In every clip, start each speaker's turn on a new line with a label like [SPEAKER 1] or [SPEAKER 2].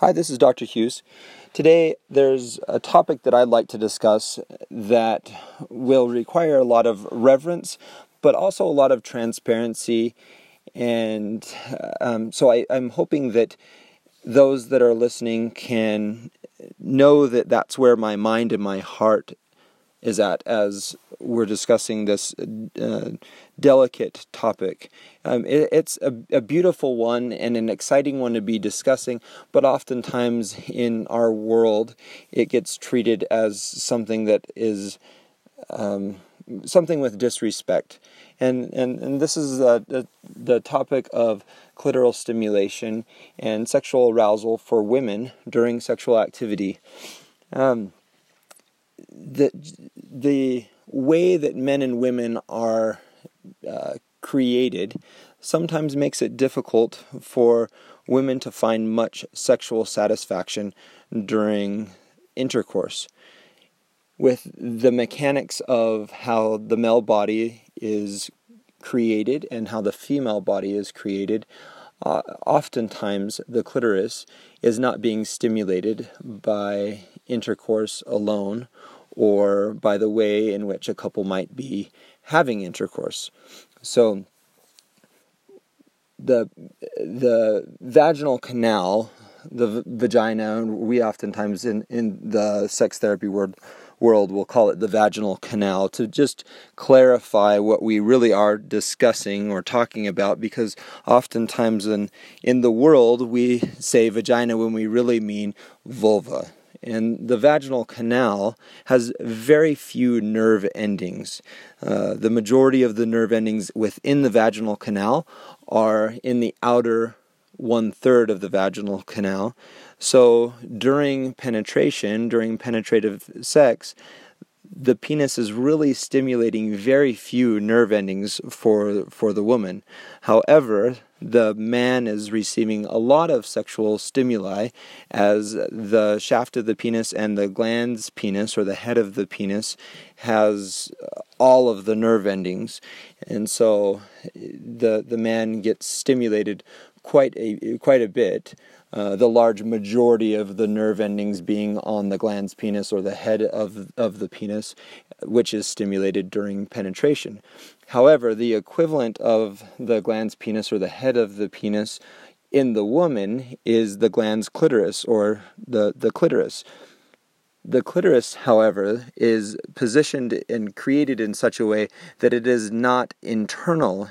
[SPEAKER 1] Hi, this is Dr. Hughes. Today, there's a topic that I'd like to discuss that will require a lot of reverence, but also a lot of transparency. And um, so I, I'm hoping that those that are listening can know that that's where my mind and my heart is at as we're discussing this uh, delicate topic. Um, it, it's a, a, beautiful one and an exciting one to be discussing, but oftentimes in our world it gets treated as something that is um, something with disrespect. And, and, and this is the, the topic of clitoral stimulation and sexual arousal for women during sexual activity. Um, the the way that men and women are uh, created sometimes makes it difficult for women to find much sexual satisfaction during intercourse. With the mechanics of how the male body is created and how the female body is created, uh, oftentimes the clitoris is not being stimulated by intercourse alone or by the way in which a couple might be having intercourse. So the the vaginal canal, the vagina, we oftentimes in, in the sex therapy world world will call it the vaginal canal to just clarify what we really are discussing or talking about because oftentimes in in the world we say vagina when we really mean vulva and the vaginal canal has very few nerve endings. Uh, the majority of the nerve endings within the vaginal canal are in the outer one third of the vaginal canal. So during penetration, during penetrative sex, the penis is really stimulating very few nerve endings for for the woman. However, the man is receiving a lot of sexual stimuli as the shaft of the penis and the glans penis or the head of the penis has uh, all of the nerve endings. And so uh, the the man gets stimulated quite a quite a bit uh, the large majority of the nerve endings being on the glans penis or the head of of the penis which is stimulated during penetration However, the equivalent of the glans penis or the head of the penis in the woman is the glans clitoris or the, the clitoris. The clitoris, however, is positioned and created in such a way that it is not internal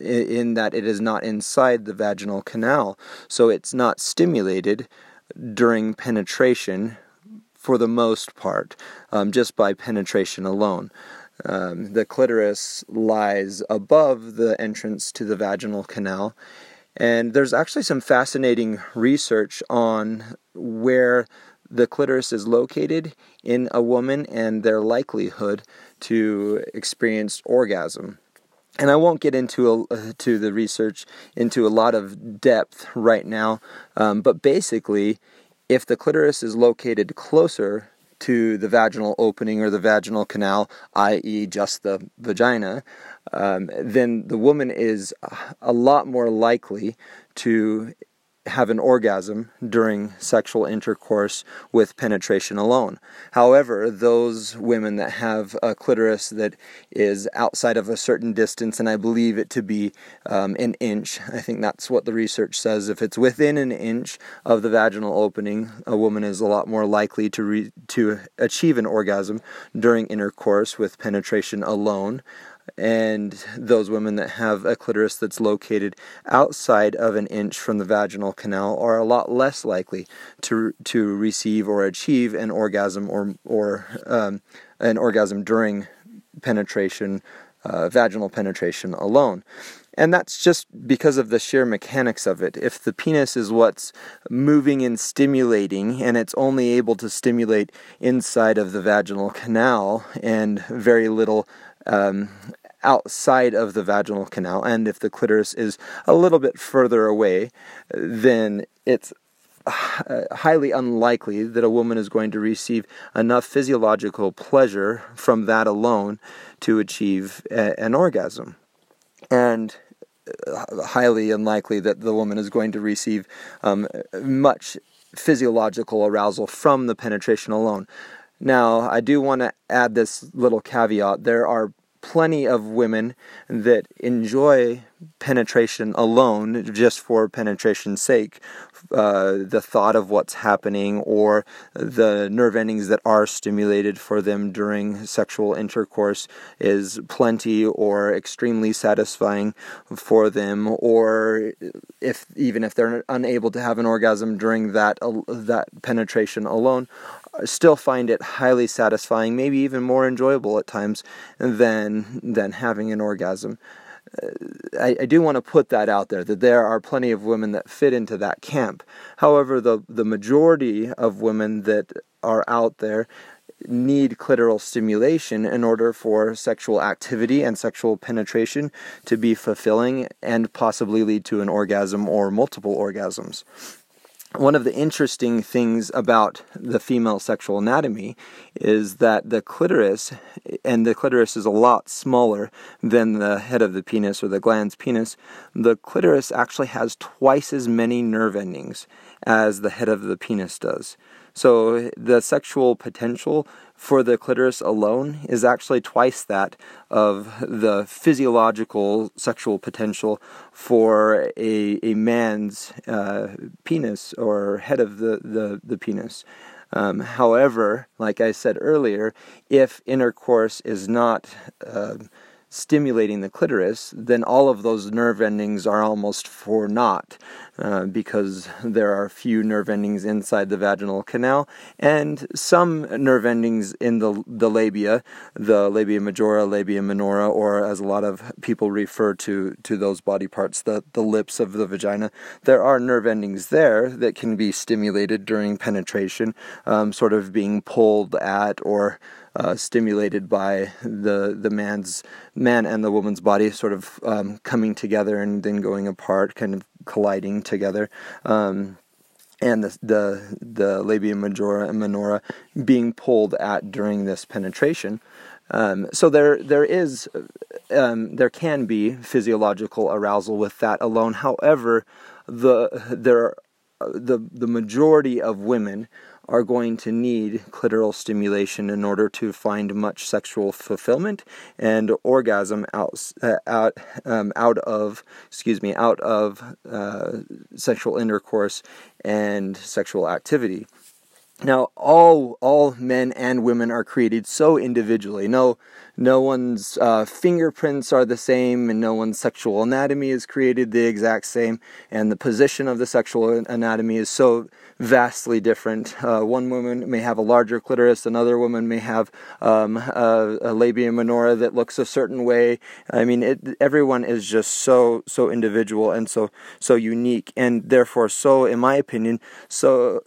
[SPEAKER 1] in that it is not inside the vaginal canal. So it's not stimulated during penetration for the most part, um, just by penetration alone. Um, the clitoris lies above the entrance to the vaginal canal. And there's actually some fascinating research on where the clitoris is located in a woman and their likelihood to experience orgasm. And I won't get into a, uh, to the research into a lot of depth right now, um, but basically, if the clitoris is located closer to the vaginal opening or the vaginal canal, i.e., just the vagina, um, then the woman is a lot more likely to have an orgasm during sexual intercourse with penetration alone. However, those women that have a clitoris that is outside of a certain distance, and I believe it to be um, an inch, I think that's what the research says. If it's within an inch of the vaginal opening, a woman is a lot more likely to re- to achieve an orgasm during intercourse with penetration alone and those women that have a clitoris that's located outside of an inch from the vaginal canal are a lot less likely to to receive or achieve an orgasm or or um, an orgasm during penetration, uh, vaginal penetration alone. And that's just because of the sheer mechanics of it. If the penis is what's moving and stimulating, and it's only able to stimulate inside of the vaginal canal and very little um, outside of the vaginal canal, and if the clitoris is a little bit further away, then it's uh, highly unlikely that a woman is going to receive enough physiological pleasure from that alone to achieve a, an orgasm. And uh, highly unlikely that the woman is going to receive um, much physiological arousal from the penetration alone. Now, I do want to add this little caveat. There are plenty of women that enjoy penetration alone just for penetration's sake. Uh, the thought of what's happening or the nerve endings that are stimulated for them during sexual intercourse is plenty or extremely satisfying for them or if even if they're unable to have an orgasm during that uh, that penetration alone still find it highly satisfying maybe even more enjoyable at times than than having an orgasm uh, I, I, do want to put that out there that there are plenty of women that fit into that camp. However, the the majority of women that are out there need clitoral stimulation in order for sexual activity and sexual penetration to be fulfilling and possibly lead to an orgasm or multiple orgasms one of the interesting things about the female sexual anatomy is that the clitoris, and the clitoris is a lot smaller than the head of the penis or the glans penis, the clitoris actually has twice as many nerve endings as the head of the penis does. So the sexual potential for the clitoris alone is actually twice that of the physiological sexual potential for a, a man's uh, penis or head of the, the, the penis. Um, however, like I said earlier, if intercourse is not uh, stimulating the clitoris, then all of those nerve endings are almost for naught uh, because there are few nerve endings inside the vaginal canal and some nerve endings in the, the labia, the labia majora, labia minora, or as a lot of people refer to, to those body parts, the, the lips of the vagina. There are nerve endings there that can be stimulated during penetration, um, sort of being pulled at or uh, stimulated by the the man's man and the woman's body sort of um, coming together and then going apart, kind of colliding together. Um, and the, the the labia majora and minora being pulled at during this penetration. Um, so there there is um, there can be physiological arousal with that alone. However, the there the the majority of women are going to need clitoral stimulation in order to find much sexual fulfillment and orgasm out uh, out um, out of excuse me out of uh, sexual intercourse and sexual activity. Now, all all men and women are created so individually. No, no one's uh, fingerprints are the same, and no one's sexual anatomy is created the exact same, and the position of the sexual anatomy is so vastly different. Uh, one woman may have a larger clitoris, another woman may have um, a, a, labia minora that looks a certain way. I mean, it, everyone is just so so individual and so so unique, and therefore so, in my opinion, so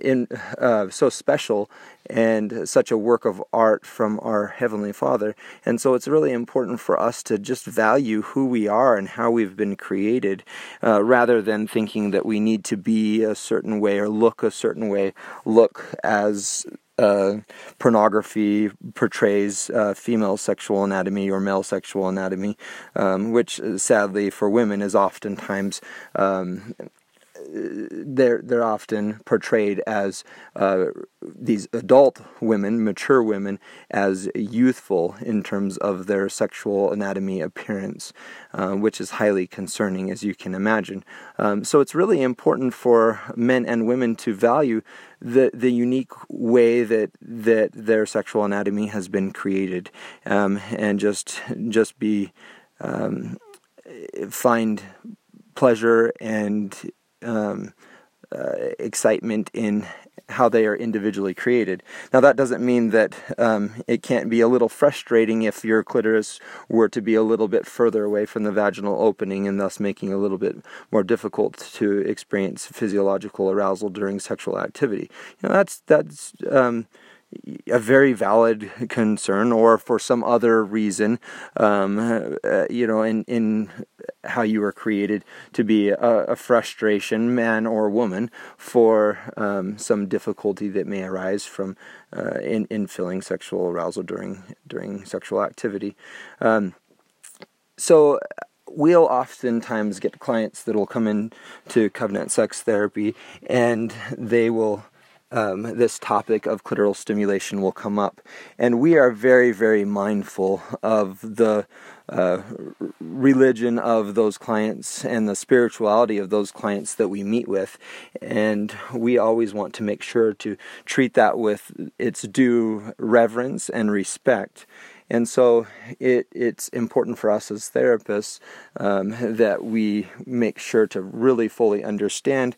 [SPEAKER 1] in. Uh, uh, so special and such a work of art from our Heavenly Father. And so it's really important for us to just value who we are and how we've been created uh, rather than thinking that we need to be a certain way or look a certain way, look as uh, pornography portrays uh, female sexual anatomy or male sexual anatomy, um, which sadly for women is oftentimes um, they're they're often portrayed as uh, these adult women, mature women, as youthful in terms of their sexual anatomy appearance, uh, which is highly concerning, as you can imagine. Um, so it's really important for men and women to value the the unique way that that their sexual anatomy has been created, um, and just just be um, find pleasure and um, uh, excitement in how they are individually created. Now, that doesn't mean that um, it can't be a little frustrating if your clitoris were to be a little bit further away from the vaginal opening and thus making a little bit more difficult to experience physiological arousal during sexual activity. You know, that's that's um, a very valid concern, or for some other reason, um, uh, you know, in in how you were created to be a, a frustration, man or woman, for um, some difficulty that may arise from uh, in in feeling sexual arousal during during sexual activity. Um, so we'll oftentimes get clients that will come in to covenant sex therapy and they will um, this topic of clitoral stimulation will come up. And we are very, very mindful of the uh, religion of those clients and the spirituality of those clients that we meet with. And we always want to make sure to treat that with its due reverence and respect. And so it, it's important for us as therapists um, that we make sure to really fully understand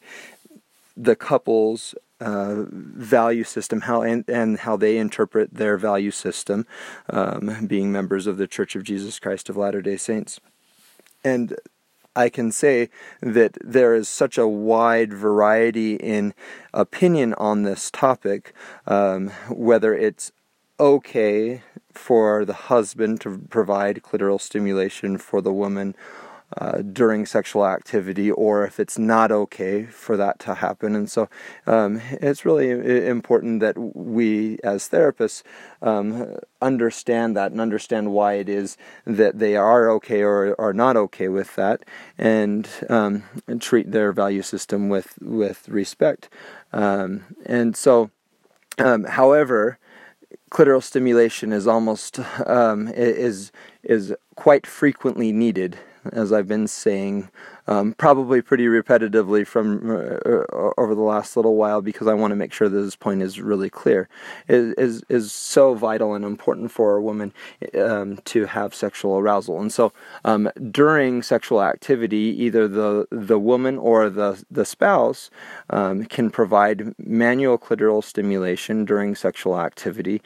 [SPEAKER 1] the couple's uh, value system, how and, and how they interpret their value system, um, being members of the Church of Jesus Christ of Latter Day Saints, and I can say that there is such a wide variety in opinion on this topic, um, whether it's okay for the husband to provide clitoral stimulation for the woman uh, during sexual activity or if it's not okay for that to happen. And so um, it's really important that we, as therapists, um, understand that and understand why it is that they are okay or are not okay with that and, um, and treat their value system with, with respect. Um, and so, um, however, clitoral stimulation is almost um, is is quite frequently needed as I've been saying, um, probably pretty repetitively from uh, uh, over the last little while because I want to make sure that this point is really clear. Is is, is so vital and important for a woman um, to have sexual arousal, and so um, during sexual activity, either the the woman or the the spouse um, can provide manual clitoral stimulation during sexual activity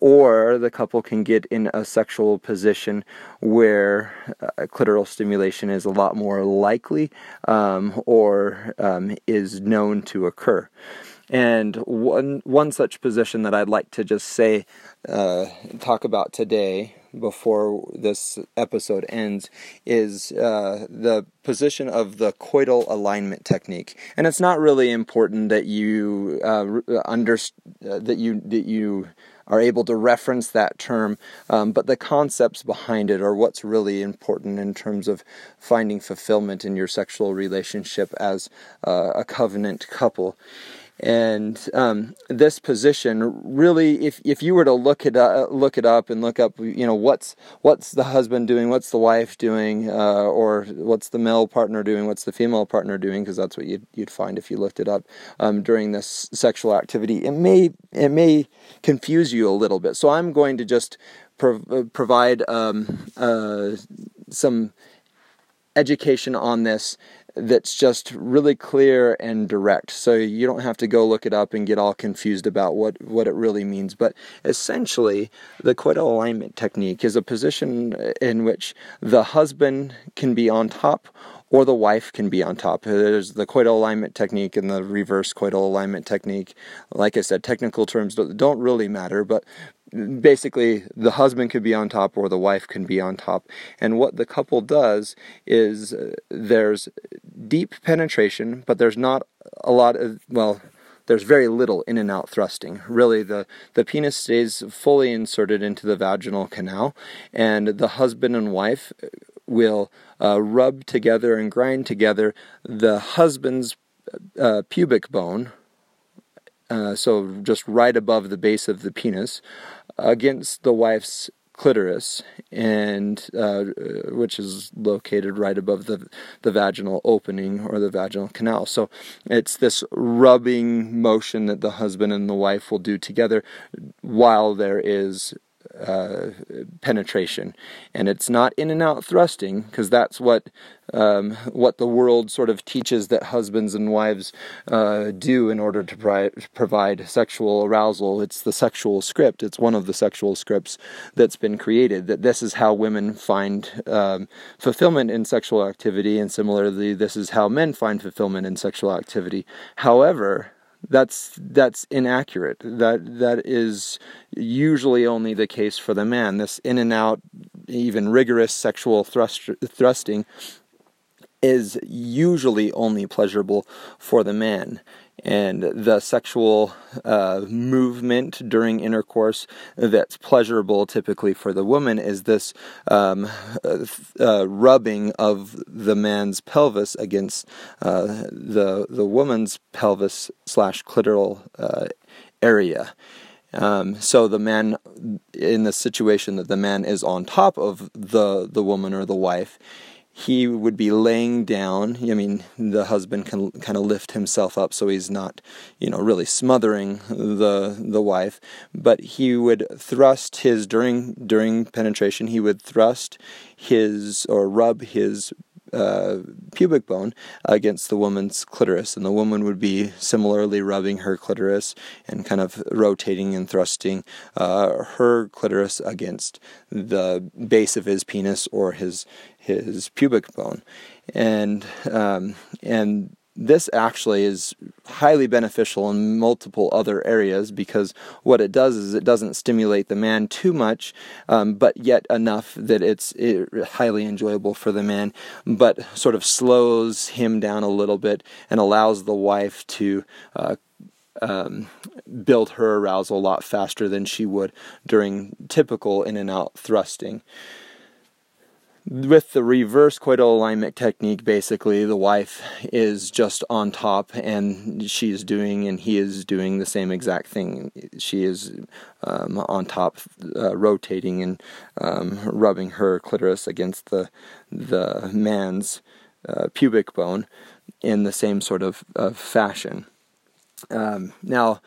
[SPEAKER 1] or the couple can get in a sexual position where uh, clitoral stimulation is a lot more likely um, or um, is known to occur. And one one such position that I'd like to just say, uh, talk about today before this episode ends is uh, the position of the coital alignment technique. And it's not really important that you uh, under uh, that you that you are able to reference that term, um, but the concepts behind it are what's really important in terms of finding fulfillment in your sexual relationship as uh, a covenant couple. And um, this position really, if if you were to look it up, look it up and look up, you know, what's what's the husband doing, what's the wife doing, uh, or what's the male partner doing, what's the female partner doing, because that's what you'd you'd find if you looked it up um, during this sexual activity. It may it may confuse you a little bit. So I'm going to just uh, provide um, uh, some education on this that's just really clear and direct. So you don't have to go look it up and get all confused about what, what it really means. But essentially, the coital alignment technique is a position in which the husband can be on top or the wife can be on top. There's the coital alignment technique and the reverse coital alignment technique. Like I said, technical terms don't really matter, but basically the husband could be on top or the wife can be on top. And what the couple does is uh, there's deep penetration, but there's not a lot of, well, there's very little in and out thrusting. Really, the, the penis stays fully inserted into the vaginal canal, and the husband and wife will uh, rub together and grind together the husband's uh, pubic bone, uh, so just right above the base of the penis, against the wife's clitoris, and uh, which is located right above the the vaginal opening or the vaginal canal. So it's this rubbing motion that the husband and the wife will do together while there is uh, penetration, and it's not in and out thrusting because that's what um, what the world sort of teaches that husbands and wives uh, do in order to pri- provide sexual arousal. It's the sexual script. It's one of the sexual scripts that's been created. That this is how women find um, fulfillment in sexual activity, and similarly, this is how men find fulfillment in sexual activity. However, that's that's inaccurate. That that is usually only the case for the man. This in and out, even rigorous sexual thrust, thrusting is usually only pleasurable for the man. And the sexual uh, movement during intercourse that's pleasurable typically for the woman is this um, uh, rubbing of the man's pelvis against uh, the the woman's pelvis slash clitoral uh, area. Um, so the man, in the situation that the man is on top of the the woman or the wife, he would be laying down. I mean, the husband can kind of lift himself up so he's not, you know, really smothering the the wife. But he would thrust his during during penetration. He would thrust his or rub his uh, pubic bone against the woman's clitoris, and the woman would be similarly rubbing her clitoris and kind of rotating and thrusting uh, her clitoris against the base of his penis or his his pubic bone, and um, and this actually is highly beneficial in multiple other areas because what it does is it doesn't stimulate the man too much, um, but yet enough that it's it, highly enjoyable for the man, but sort of slows him down a little bit and allows the wife to. Uh, um, build her arousal a lot faster than she would during typical in and out thrusting with the reverse coital alignment technique, basically, the wife is just on top and she is doing and he is doing the same exact thing. She is um, on top, uh, rotating and um, rubbing her clitoris against the, the man's uh, pubic bone in the same sort of, of fashion. Um, now,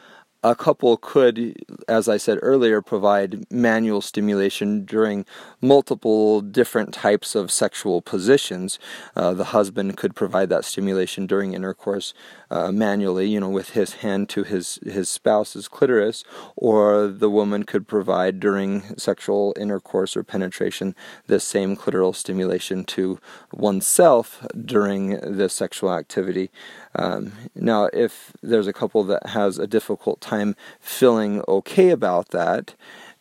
[SPEAKER 1] a couple could, as I said earlier, provide manual stimulation during multiple different types of sexual positions. Uh, the husband could provide that stimulation during intercourse uh, manually, you know, with his hand to his, his spouse's clitoris, or the woman could provide during sexual intercourse or penetration this same clitoral stimulation to oneself during the sexual activity. Um, now, if there's a couple that has a difficult time feeling okay about that,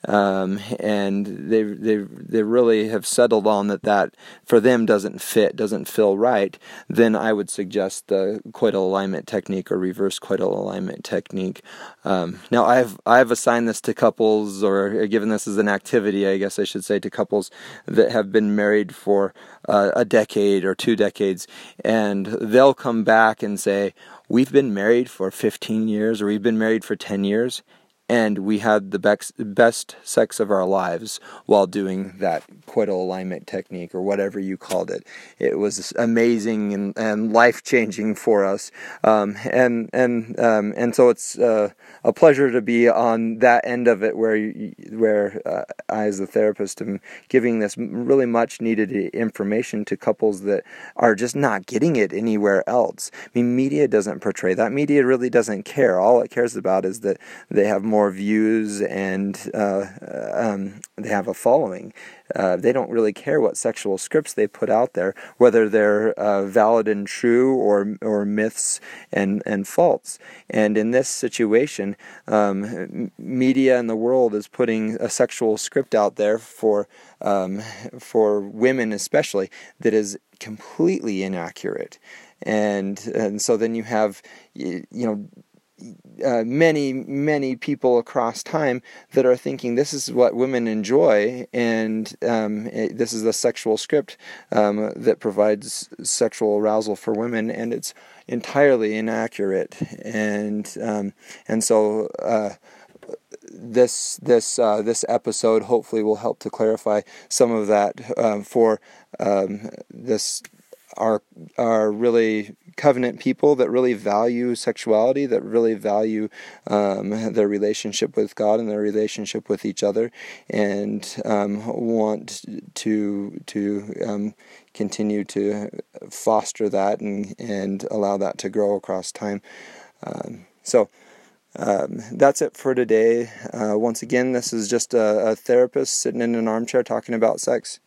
[SPEAKER 1] um, and they they they really have settled on that that for them doesn't fit, doesn't feel right, then I would suggest the coital alignment technique or reverse coital alignment technique. Um, now I've I've assigned this to couples or given this as an activity, I guess I should say, to couples that have been married for uh, a decade or two decades, and they'll come back and say. We've been married for 15 years, or we've been married for 10 years, and we had the best, sex of our lives while doing that coital alignment technique or whatever you called it. It was amazing and, and life changing for us, um, and and um, and so it's uh, a pleasure to be on that end of it, where you, where uh, I, as a therapist, am giving this really much needed information to couples that are just not getting it anywhere else. I mean, media doesn't portray that. Media really doesn't care. All it cares about is that they have more more views and uh, um, they have a following. Uh, they don't really care what sexual scripts they put out there, whether they're uh, valid and true or or myths and and false. And in this situation, um, media in the world is putting a sexual script out there for um, for women especially that is completely inaccurate. And and so then you have you know uh, many, many people across time that are thinking this is what women enjoy, and um, it, this is the sexual script um, that provides sexual arousal for women, and it's entirely inaccurate. And um, and so. Uh, this this uh, this episode hopefully will help to clarify some of that um, for um, this our our really covenant people that really value sexuality, that really value um, their relationship with God and their relationship with each other, and um, want to to um, continue to foster that and and allow that to grow across time. Um, so. Um, that's it for today. Uh, once again, this is just a, a therapist sitting in an armchair talking about sex.